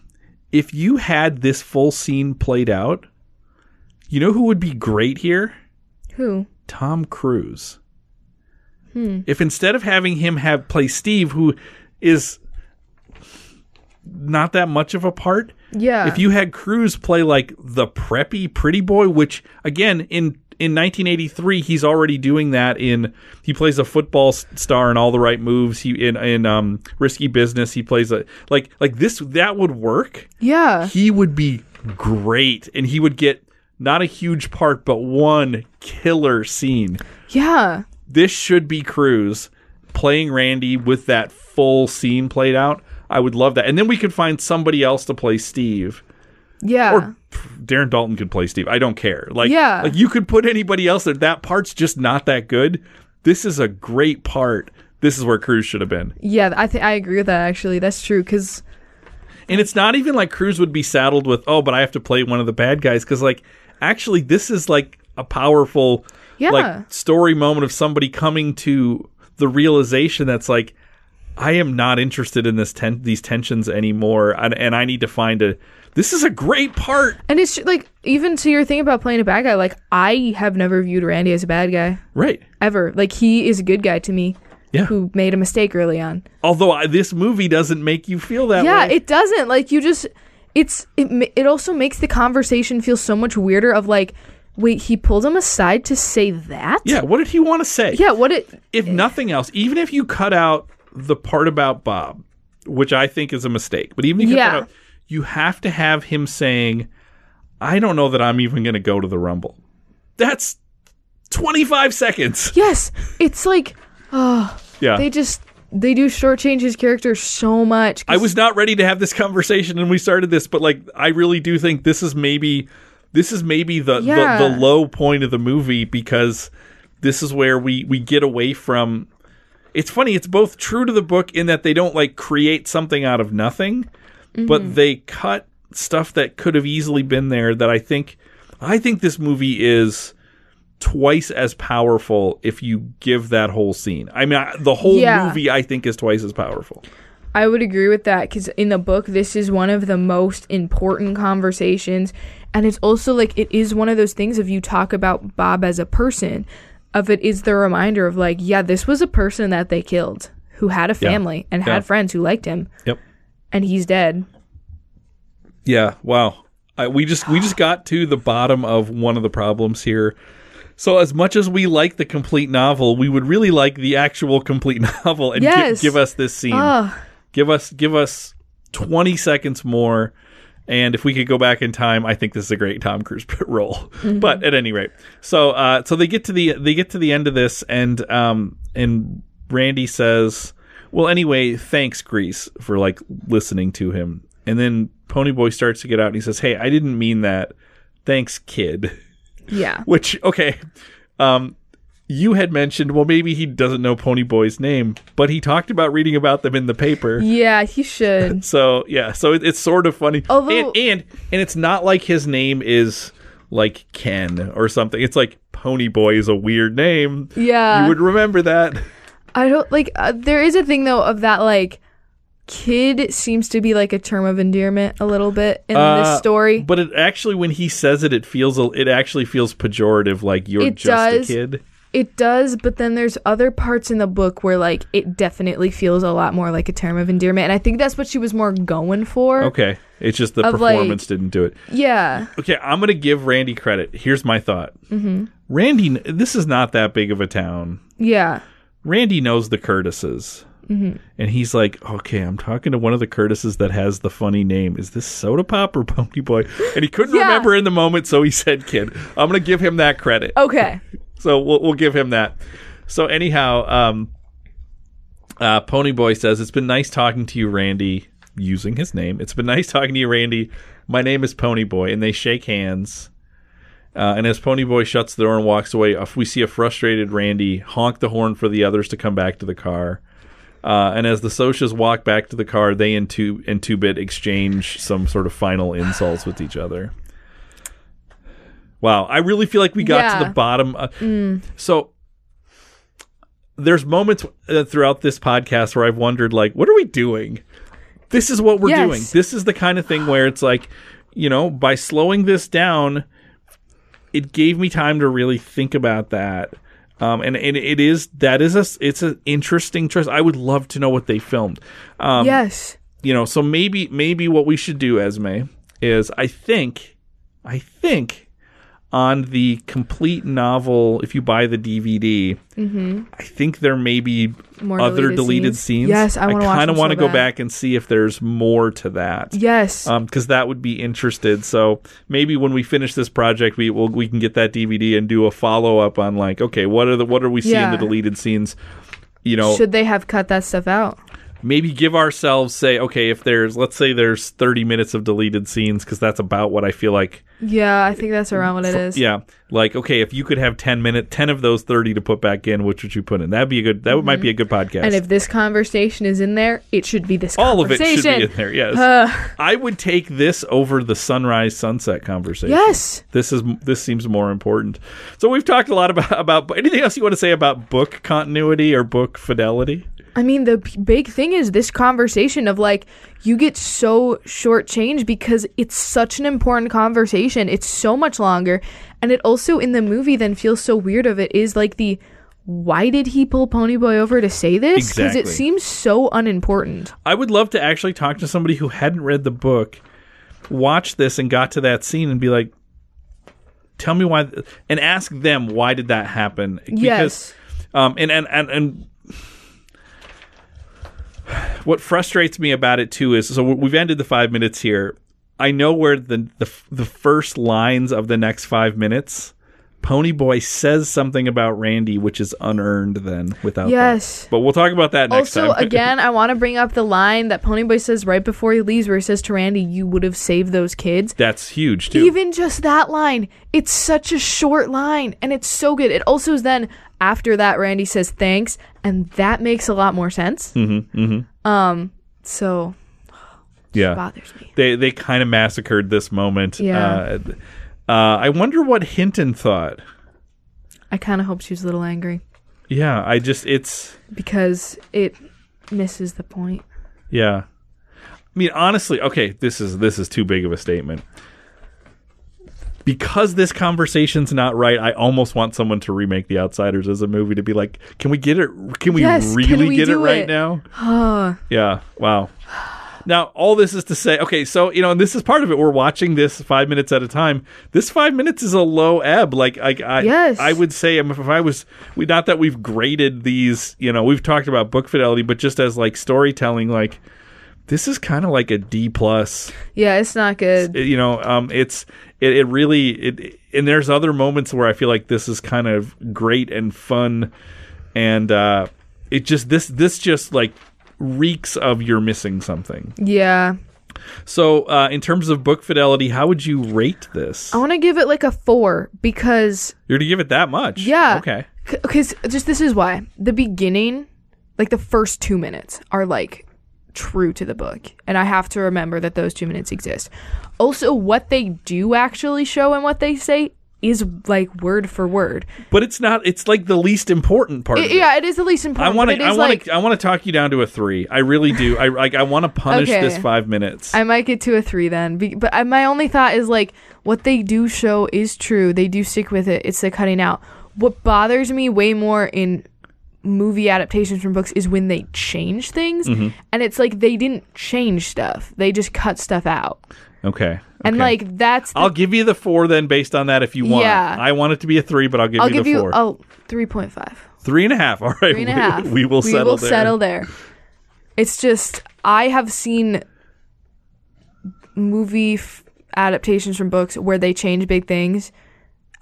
If you had this full scene played out, you know who would be great here? Who? Tom Cruise. If instead of having him have play Steve, who is not that much of a part, Yeah. if you had Cruise play like the preppy pretty boy, which again in in 1983 he's already doing that in he plays a football star in all the right moves he in in um risky business he plays a like like this that would work yeah. he would be great and he would get not a huge part but one killer scene Yeah. this should be Cruise playing Randy with that full scene played out. I would love that. And then we could find somebody else to play Steve. Yeah. Or Darren Dalton could play Steve. I don't care. Like, Yeah. like you could put anybody else there. That part's just not that good. This is a great part. This is where Cruise should have been. yeah, I think I agree with that actually. That's true cuz And it's not even like Cruise would be saddled with, oh, but I have to play one of the bad guys. Cause like, actually, this is like a powerful, Yeah. like story moment of somebody coming to the realization that's like, I am not interested in this ten- these tensions anymore, and, and I need to find a. This is a great part, and it's like even to your thing about playing a bad guy, like I have never viewed Randy as a bad guy right? ever. Like he is a good guy to me Yeah. who made a mistake early on. Although I, this movie doesn't make you feel that yeah way. it doesn't like you just it's it, it also makes the conversation feel so much weirder of like wait he pulled him aside to say that yeah. What did he want to say? yeah what it if nothing else, even if you cut out the part about Bob, which I think is a mistake, but even if you cut Yeah. out, you have to have him saying, I don't know that I'm even going to go to the Rumble. That's 25 seconds. yes it's like oh Yeah. they just they do shortchange his character so much. I was not ready to have this conversation and we started this, but like I really do think this is maybe this is maybe the, Yeah. the the low point of the movie because this is where we we get away from it's funny, it's both true to the book in that they don't like create something out of nothing, but mm-hmm. they cut stuff that could have easily been there that I think I think this movie is twice as powerful if you give that whole scene. I mean, I, the whole Yeah. movie I think is twice as powerful. I would agree with that because in the book, this is one of the most important conversations. And it's also like, it is one of those things of you talk about Bob as a person, of it is the reminder of like, yeah, this was a person that they killed who had a Yeah. family and Yeah. had friends who liked him, Yep. and he's dead. Yeah, wow. I, we just we just got to the bottom of one of the problems here. So as much as we like the complete novel, we would really like the actual complete (laughs) novel and gi- give us this scene. Oh, Give us give us 20 seconds more and if we could go back in time, I think this is a great Tom Cruise (laughs) role. But at any rate, so uh, so they get to the they get to the end of this, and um and Randy says, "Well, anyway, thanks, Grease, for like listening to him." And then Ponyboy starts to get out, and he says, "Hey, I didn't mean that. Thanks, kid." (laughs) yeah. (laughs) Which okay, um, you had mentioned, well, maybe he doesn't know Ponyboy's name, but he talked about reading about them in the paper. Yeah, he should. (laughs) So yeah, so it, it's sort of funny, Although- and, and and it's not like his name is like Ken or something. It's like Pony Boy is a weird name. Yeah. you would remember that. I don't like. Uh, there is a thing though of that like kid seems to be like a term of endearment a little bit in Uh, this story. But it actually, when he says it, it feels it actually feels pejorative, like you're It just does. a kid. It does, but then there's other parts in the book where like it definitely feels a lot more like a term of endearment, and I think that's what she was more going for. Okay. It's just the Of, like- performance didn't do it. Yeah. Okay, I'm going to give Randy credit. Here's my thought. Mm-hmm. Randy, this is not that big of a town. Yeah. Randy knows the Curtises. Mm-hmm. And he's like, okay, I'm talking to one of the Curtises that has the funny name. Is this Soda Pop or Pony Boy? And he couldn't Yeah. remember in the moment, so he said Kid. I'm going to give him that credit. Okay. (laughs) So we'll, we'll give him that. So anyhow, um, uh, Pony Boy says it's been nice talking to you, Randy. Using his name, it's been nice talking to you, Randy. My name is Pony Boy, and they shake hands. Uh, and as Pony Boy shuts the door and walks away, we see a frustrated Randy honk the horn for the others to come back to the car. Uh, and as the Socs walk back to the car, they and two and Two Bit exchange some sort of final insults with each other. Wow, I really feel like we got to the bottom. Uh, So there's moments uh, throughout this podcast where I've wondered, like, what are we doing? This is what we're Yes. doing. This is the kind of thing where it's like, you know, by slowing this down, it gave me time to really think about that. Um, and, and it is that is a it's an interesting choice. I would love to know what they filmed. Um, yes. you know, so maybe maybe what we should do, Esme, is I think, I think, on the complete novel, if you buy the DVD, I think there may be Mm-hmm. More other deleted deleted scenes? scenes. Yes, I watch kind of want to so go bad. back and see if there's more to that. Yes. Um, because that would be interested. So maybe when we finish this project, we will we can get that DVD and do a follow up on like, okay, what are the what are we seeing Yeah. the deleted scenes? You know, Should they have cut that stuff out? maybe give ourselves say okay if there's let's say there's 30 minutes of deleted scenes because that's about what i feel like Yeah, I think that's around what it is. yeah. Like okay if you could have 10 minute 10 of those 30 to put back in which would you put in? That'd be a good that might be a good podcast. Mm-hmm. And if this conversation is in there, it should be this all of it should be in there yes. Uh, i would take this over the sunrise sunset conversation. Yes. this is this seems more important. So we've talked a lot about about anything else you want to say about book continuity or book fidelity I mean, the p- big thing is this conversation of like, you get so shortchanged because it's such an important conversation. It's so much longer. And it also, in the movie, then feels so weird of it is like the, why did he pull Ponyboy over to say this? Because it seems so unimportant. I would love to actually talk to somebody who hadn't read the book, watched this, and got to that scene and be like, "Tell me why," and ask them why did that happen? Yes. um, and and and and what frustrates me about it too is so we've ended the five minutes here. I know where the the the first lines of the next five minutes. Ponyboy says something about Randy, which is unearned. Then without that. Yes. but we'll talk about that next Also, time. Also, (laughs) again, I want to bring up the line that Ponyboy says right before he leaves, where he says to Randy, "You would have saved those kids." that's huge too. Even just that line, it's such a short line, and it's so good. It also is then after that, Randy says thanks, and that makes a lot more sense. Mm-hmm. mm-hmm. Um. So (sighs) yeah, bothers me. they they kind of massacred this moment. Yeah. Uh, uh, I wonder what Hinton thought. I kind of hope she was a little angry Yeah, I just it's because it misses the point. yeah. I mean, honestly, okay, this is this is too big of a statement. Because this conversation's not right, I almost want someone to remake The Outsiders as a movie to be like, can we get it? Can we Yes, can really we get it right it? now? Yeah. Wow. Now, all this is to say, okay, so you know, and this is part of it. We're watching this five minutes at a time. This five minutes is a low ebb. Like, I, I, Yes. I would say, um, if I was, we not that we've graded these. You know, we've talked about book fidelity, but just as like storytelling, like this is kind of like a D plus. yeah, it's not good. It- you know, um, it's it, it really it, and there's other moments where I feel like this is kind of great and fun, and uh, it just this this just like reeks of you're missing something. Yeah, So, uh, in terms of book fidelity, how would you rate this? I want to give it like a four because You're going to give it that much? Yeah. Okay. because just this is why the beginning like the first two minutes are like true to the book and i have to remember that those two minutes exist also what they do actually show and what they say is like word for word But it's not. It's like the least important part. It- of it. yeah it is the least I important want to. I want like to. I want to talk you down to a three. I really do. I like. I want to punish Okay. this five minutes. i might get to a three then but I, my only thought is like what they do show is true they do stick with it it's the cutting out what bothers me way more in movie adaptations from books is when they change things Mm-hmm. and it's like they didn't change stuff they just cut stuff out Okay. and okay. like that's the, I'll give you the four then, based on that, if you want. Yeah. I want it to be a three, but I'll give I'll you give the you four. oh 3.5 Three and a half. (laughs) All right. three and a we, half we will settle we will there. settle there it's just i have seen movie f- adaptations from books where they change big things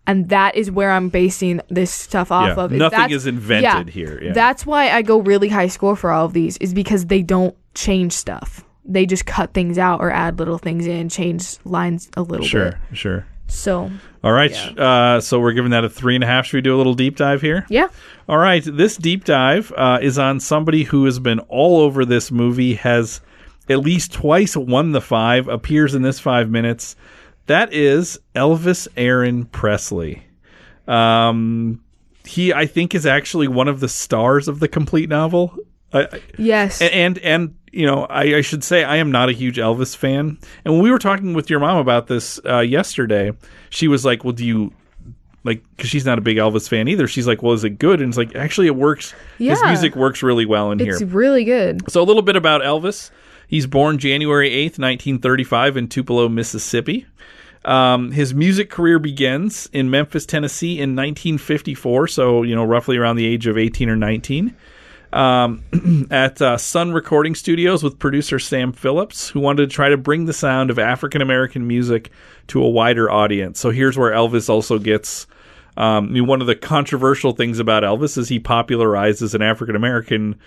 and that is where i'm basing this stuff off Yeah, of nothing That's- is invented here, yeah. that's why i go really high score for all of these is because they don't change stuff they just cut things out or add little things in change lines a little Sure. bit Sure. so All right. Uh, so we're giving that a three and a half. Should we do a little deep dive here? yeah All right, this deep dive uh, is on somebody who has been all over this movie, has at least twice won the five, appears in this five minutes. That is Elvis Aaron Presley. Um, he, I think, is actually one of the stars of the complete novel. I, yes and, and and you know I, I should say I am not a huge Elvis fan. And when we were talking with your mom about this uh, yesterday, she was like, "Well, do you like?" Because she's not a big Elvis fan either. She's like, "Well, is it good?" And it's like, actually, it works. Yeah. His music works really well in here. it's really good So a little bit about Elvis. He's born January 8th, 1935 in Tupelo, Mississippi. Um, his music career begins in Memphis, Tennessee in 1954, so, you know, roughly around the age of 18 or 19. Um, (clears throat) at uh, Sun Recording Studios with producer Sam Phillips, who wanted to try to bring the sound of African American music to a wider audience. So here's where Elvis also gets um, I mean, one of the controversial things about Elvis is he popularizes an African American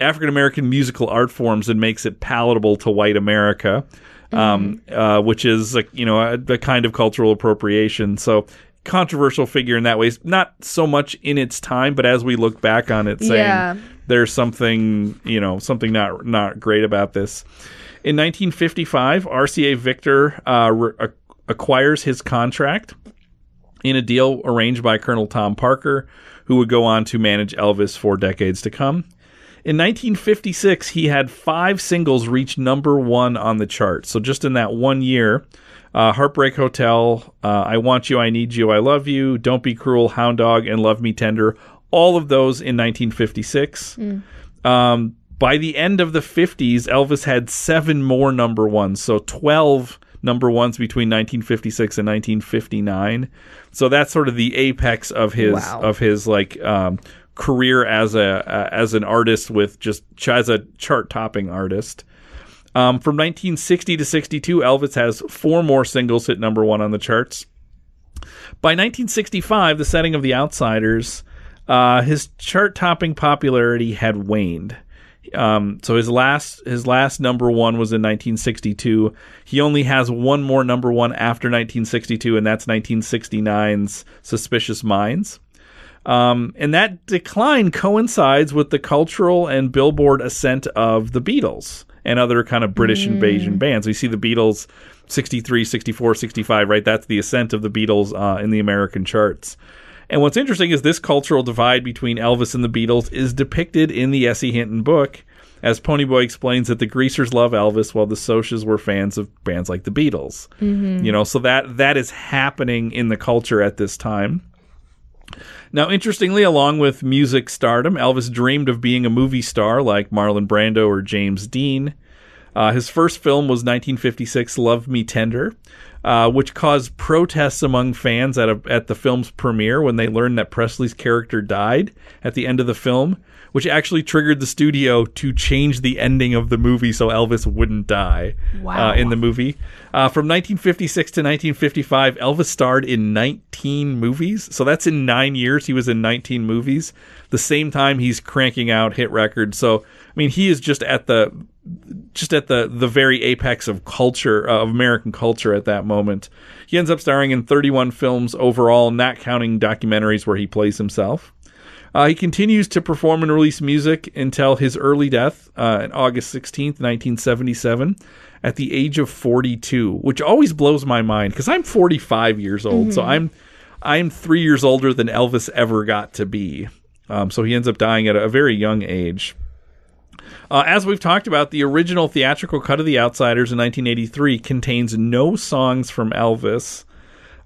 African American musical art forms and makes it palatable to white America, um, uh, which is a, you know a, a kind of cultural appropriation. So controversial figure in that way. Not so much in its time, but as we look back on it, saying Yeah. there's something you know something not not great about this. In 1955, RCA Victor uh, re- acquires his contract in a deal arranged by Colonel Tom Parker, who would go on to manage Elvis for decades to come. In 1956, he had five singles reach number one on the chart. So just in that one year, uh, Heartbreak Hotel, uh, I Want You, I Need You, I Love You, Don't Be Cruel, Hound Dog, and Love Me Tender, all of those in 1956. Um, by the end of the 50s, Elvis had seven more number ones, so 12 number ones between 1956 and 1959. So that's sort of the apex of his Wow. of his like um, career as a uh, as an artist with just as a chart topping artist. Um, from 1960 to 62, Elvis has four more singles hit number one on the charts. By 1965, the setting of The Outsiders, uh, his chart-topping popularity had waned. Um, so his last his last number one was in 1962. He only has one more number one after 1962, and that's 1969's "Suspicious Minds." Um, and that decline coincides with the cultural and billboard ascent of the Beatles and other kind of British invasion bands. We see the Beatles 63, 64, 65, right? That's the ascent of the Beatles uh, in the American charts. And what's interesting is this cultural divide between Elvis and the Beatles is depicted in the S.E. Hinton book. As Ponyboy explains that the Greasers love Elvis while the Socs were fans of bands like the Beatles. You know, so that that is happening in the culture at this time. Now, interestingly, along with music stardom, Elvis dreamed of being a movie star like Marlon Brando or James Dean. Uh, his first film was 1956 Love Me Tender, uh, which caused protests among fans at, a, at the film's premiere when they learned that Presley's character died at the end of the film, which actually triggered the studio to change the ending of the movie so Elvis wouldn't die Wow. uh, in the movie. Uh, from 1956 to 1955, Elvis starred in 19 movies. So that's in nine years. He was in 19 movies. The same time he's cranking out hit records. So I mean, he is just at the just at the the very apex of culture uh, of American culture at that moment. He ends up starring in 31 films overall, not counting documentaries where he plays himself. Uh, he continues to perform and release music until his early death uh, on August 16th, 1977, at the age of 42, which always blows my mind because I'm 45 years old. So I'm I'm three years older than Elvis ever got to be. Um, so he ends up dying at a very young age. Uh, as we've talked about, the original theatrical cut of The Outsiders in 1983 contains no songs from Elvis.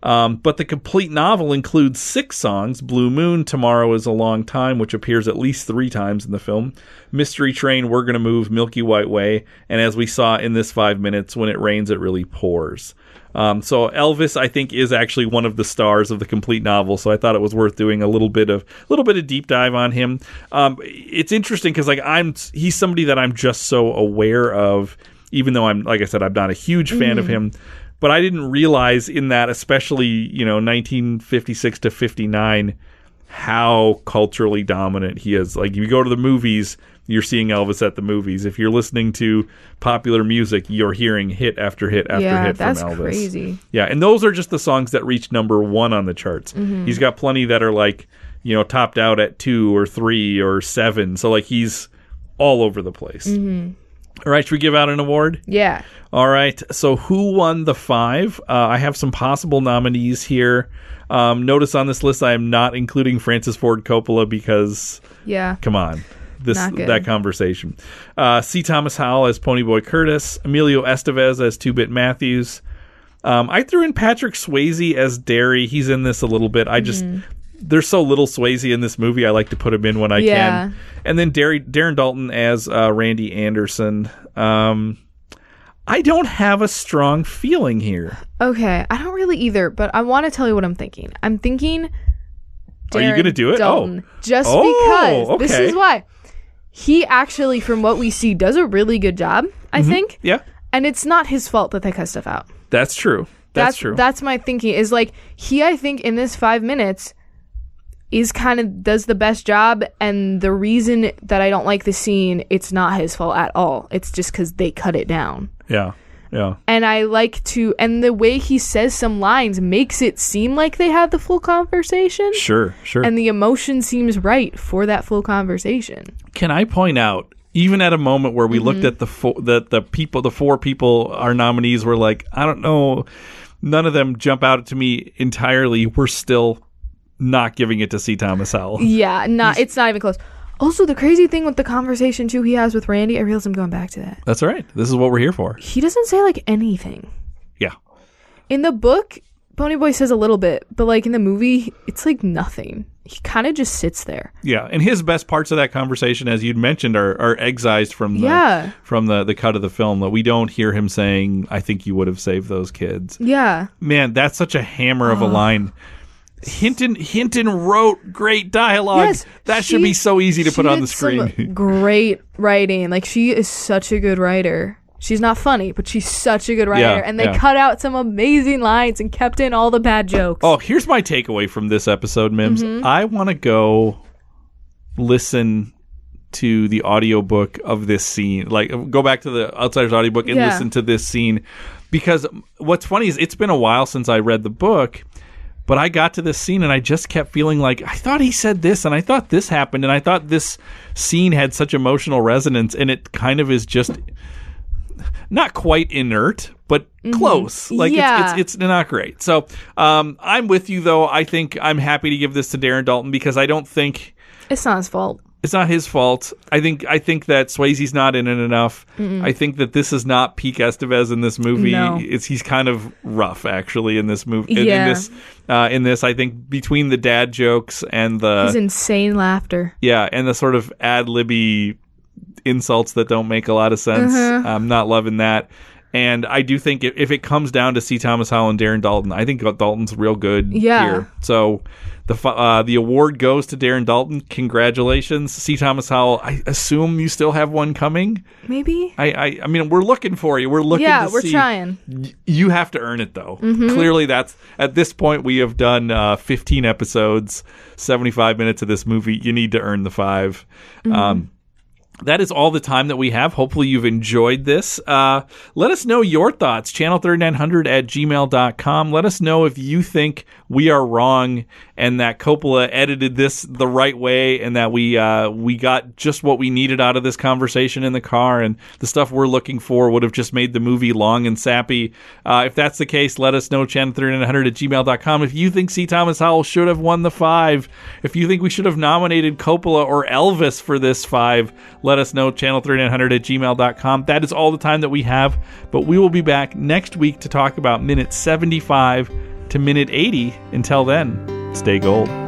Um, but the complete novel includes six songs Blue Moon, Tomorrow is a Long Time, which appears at least three times in the film, Mystery Train, We're Gonna Move, Milky White Way, and as we saw in this five minutes, When It Rains, It Really Pours. Um, so Elvis, I think, is actually one of the stars of the complete novel. So I thought it was worth doing a little bit of a little bit of deep dive on him. Um, it's interesting because like I'm, he's somebody that I'm just so aware of, even though I'm like I said, I'm not a huge fan of him. But I didn't realize in that, especially you know 1956 to 59, how culturally dominant he is. Like if you go to the movies, you're seeing Elvis at the movies. If you're listening to popular music, you're hearing hit after hit after yeah, hit that's from Elvis. crazy. Yeah, and those are just the songs that reach number one on the charts. Mm-hmm. He's got plenty that are like, you know, topped out at two or three or seven. So like he's all over the place. Mm-hmm. All right, should we give out an award? Yeah. All right. So who won the five? Uh, I have some possible nominees here. Um, notice on this list I am not including Francis Ford Coppola because Yeah. come on this that conversation uh c thomas howell as ponyboy curtis emilio estevez as two-bit matthews um i threw in patrick swayze as Darry he's in this a little bit i just there's so little swayze in this movie i like to put him in when i Yeah. can and then Darry, darren dalton as uh, randy anderson um i don't have a strong feeling here Okay. I don't really either, but I want to tell you what I'm thinking. I'm thinking. Are you gonna do it? Dalton, Oh. Just Oh, because. This is why. He actually, from what we see, does a really good job, I Mm-hmm. think. yeah And it's not his fault that they cut stuff out. that's true that's, true That's my thinking. Is like he, I think, in this five minutes, is kind of does the best job. And the reason that I don't like the scene, it's not his fault at all. It's just because they cut it down. yeah yeah And I like to, and the way he says some lines makes it seem like they had the full conversation. sure sure And the emotion seems right for that full conversation. Can I point out, even at a moment where we Mm-hmm. looked at the four, that the people, the four people, our nominees were like, I don't know, none of them jump out to me entirely. We're still not giving it to C. Thomas Howell. (laughs) Yeah, not it's not even close. Also, the crazy thing with the conversation too he has with Randy, I realize I'm going back to that. That's all right. This is what we're here for. He doesn't say like anything. Yeah. In the book, Ponyboy says a little bit, but like in the movie, it's like nothing. He kind of just sits there. Yeah, and his best parts of that conversation, as you'd mentioned, are, are excised from the Yeah. from the, the cut of the film. That we don't hear him saying, "I think you would have saved those kids." Yeah. Man, that's such a hammer of a line. Hinton Hinton wrote great dialogue. Yes, that should be so easy to put on the screen. (laughs) great writing. Like she is such a good writer. She's not funny, but she's such a good writer. Yeah, and they yeah. cut out some amazing lines and kept in all the bad jokes. oh, here's my takeaway from this episode, Mims. Mm-hmm. I want to go listen to the audiobook of this scene. Like go back to the Outsiders audiobook and Yeah. listen to this scene because what's funny is it's been a while since I read the book. But I got to this scene and I just kept feeling like I thought he said this and I thought this happened and I thought this scene had such emotional resonance and it kind of is just not quite inert, but close. Like Mm-hmm. Yeah. it's, it's it's not great. So um, I'm with you though. I think I'm happy to give this to Darren Dalton because I don't think It's not his fault. It's not his fault. I think I think that Swayze's not in it enough. I think that this is not peak Estevez in this movie. No. It's he's kind of rough actually in this movie. in- In, Yeah. this uh, in this, I think between the dad jokes and the His insane laughter. yeah, and the sort of ad libby insults that don't make a lot of sense. Uh-huh. I'm not loving that. And I do think if, if it comes down to C. Thomas Howell and Darren Dalton, I think Dalton's real good Yeah. here. So the uh, the award goes to Darren Dalton. Congratulations, C. Thomas Howell. I assume you still have one coming. Maybe? I I, I mean, we're looking for you. We're looking. Yeah, we're see- trying. You have to earn it though. Mm-hmm. Clearly, that's at this point we have done uh, 15 episodes, 75 minutes of this movie. You need to earn the 5 Mm-hmm. Um, that is all the time that we have. Hopefully, you've enjoyed this. Uh, let us know your thoughts. Channel3900 at gmail.com. Let us know if you think we are wrong and that Coppola edited this the right way and that we uh, we got just what we needed out of this conversation in the car and the stuff we're looking for would have just made the movie long and sappy. Uh, if that's the case, let us know. Channel3900 at gmail.com. If you think C. Thomas Howell should have won the five, if you think we should have nominated Coppola or Elvis for this five, let us know. Channel3900 at gmail.com. That is all the time that we have, but we will be back next week to talk about minute 75 to minute 80. Until then, stay gold.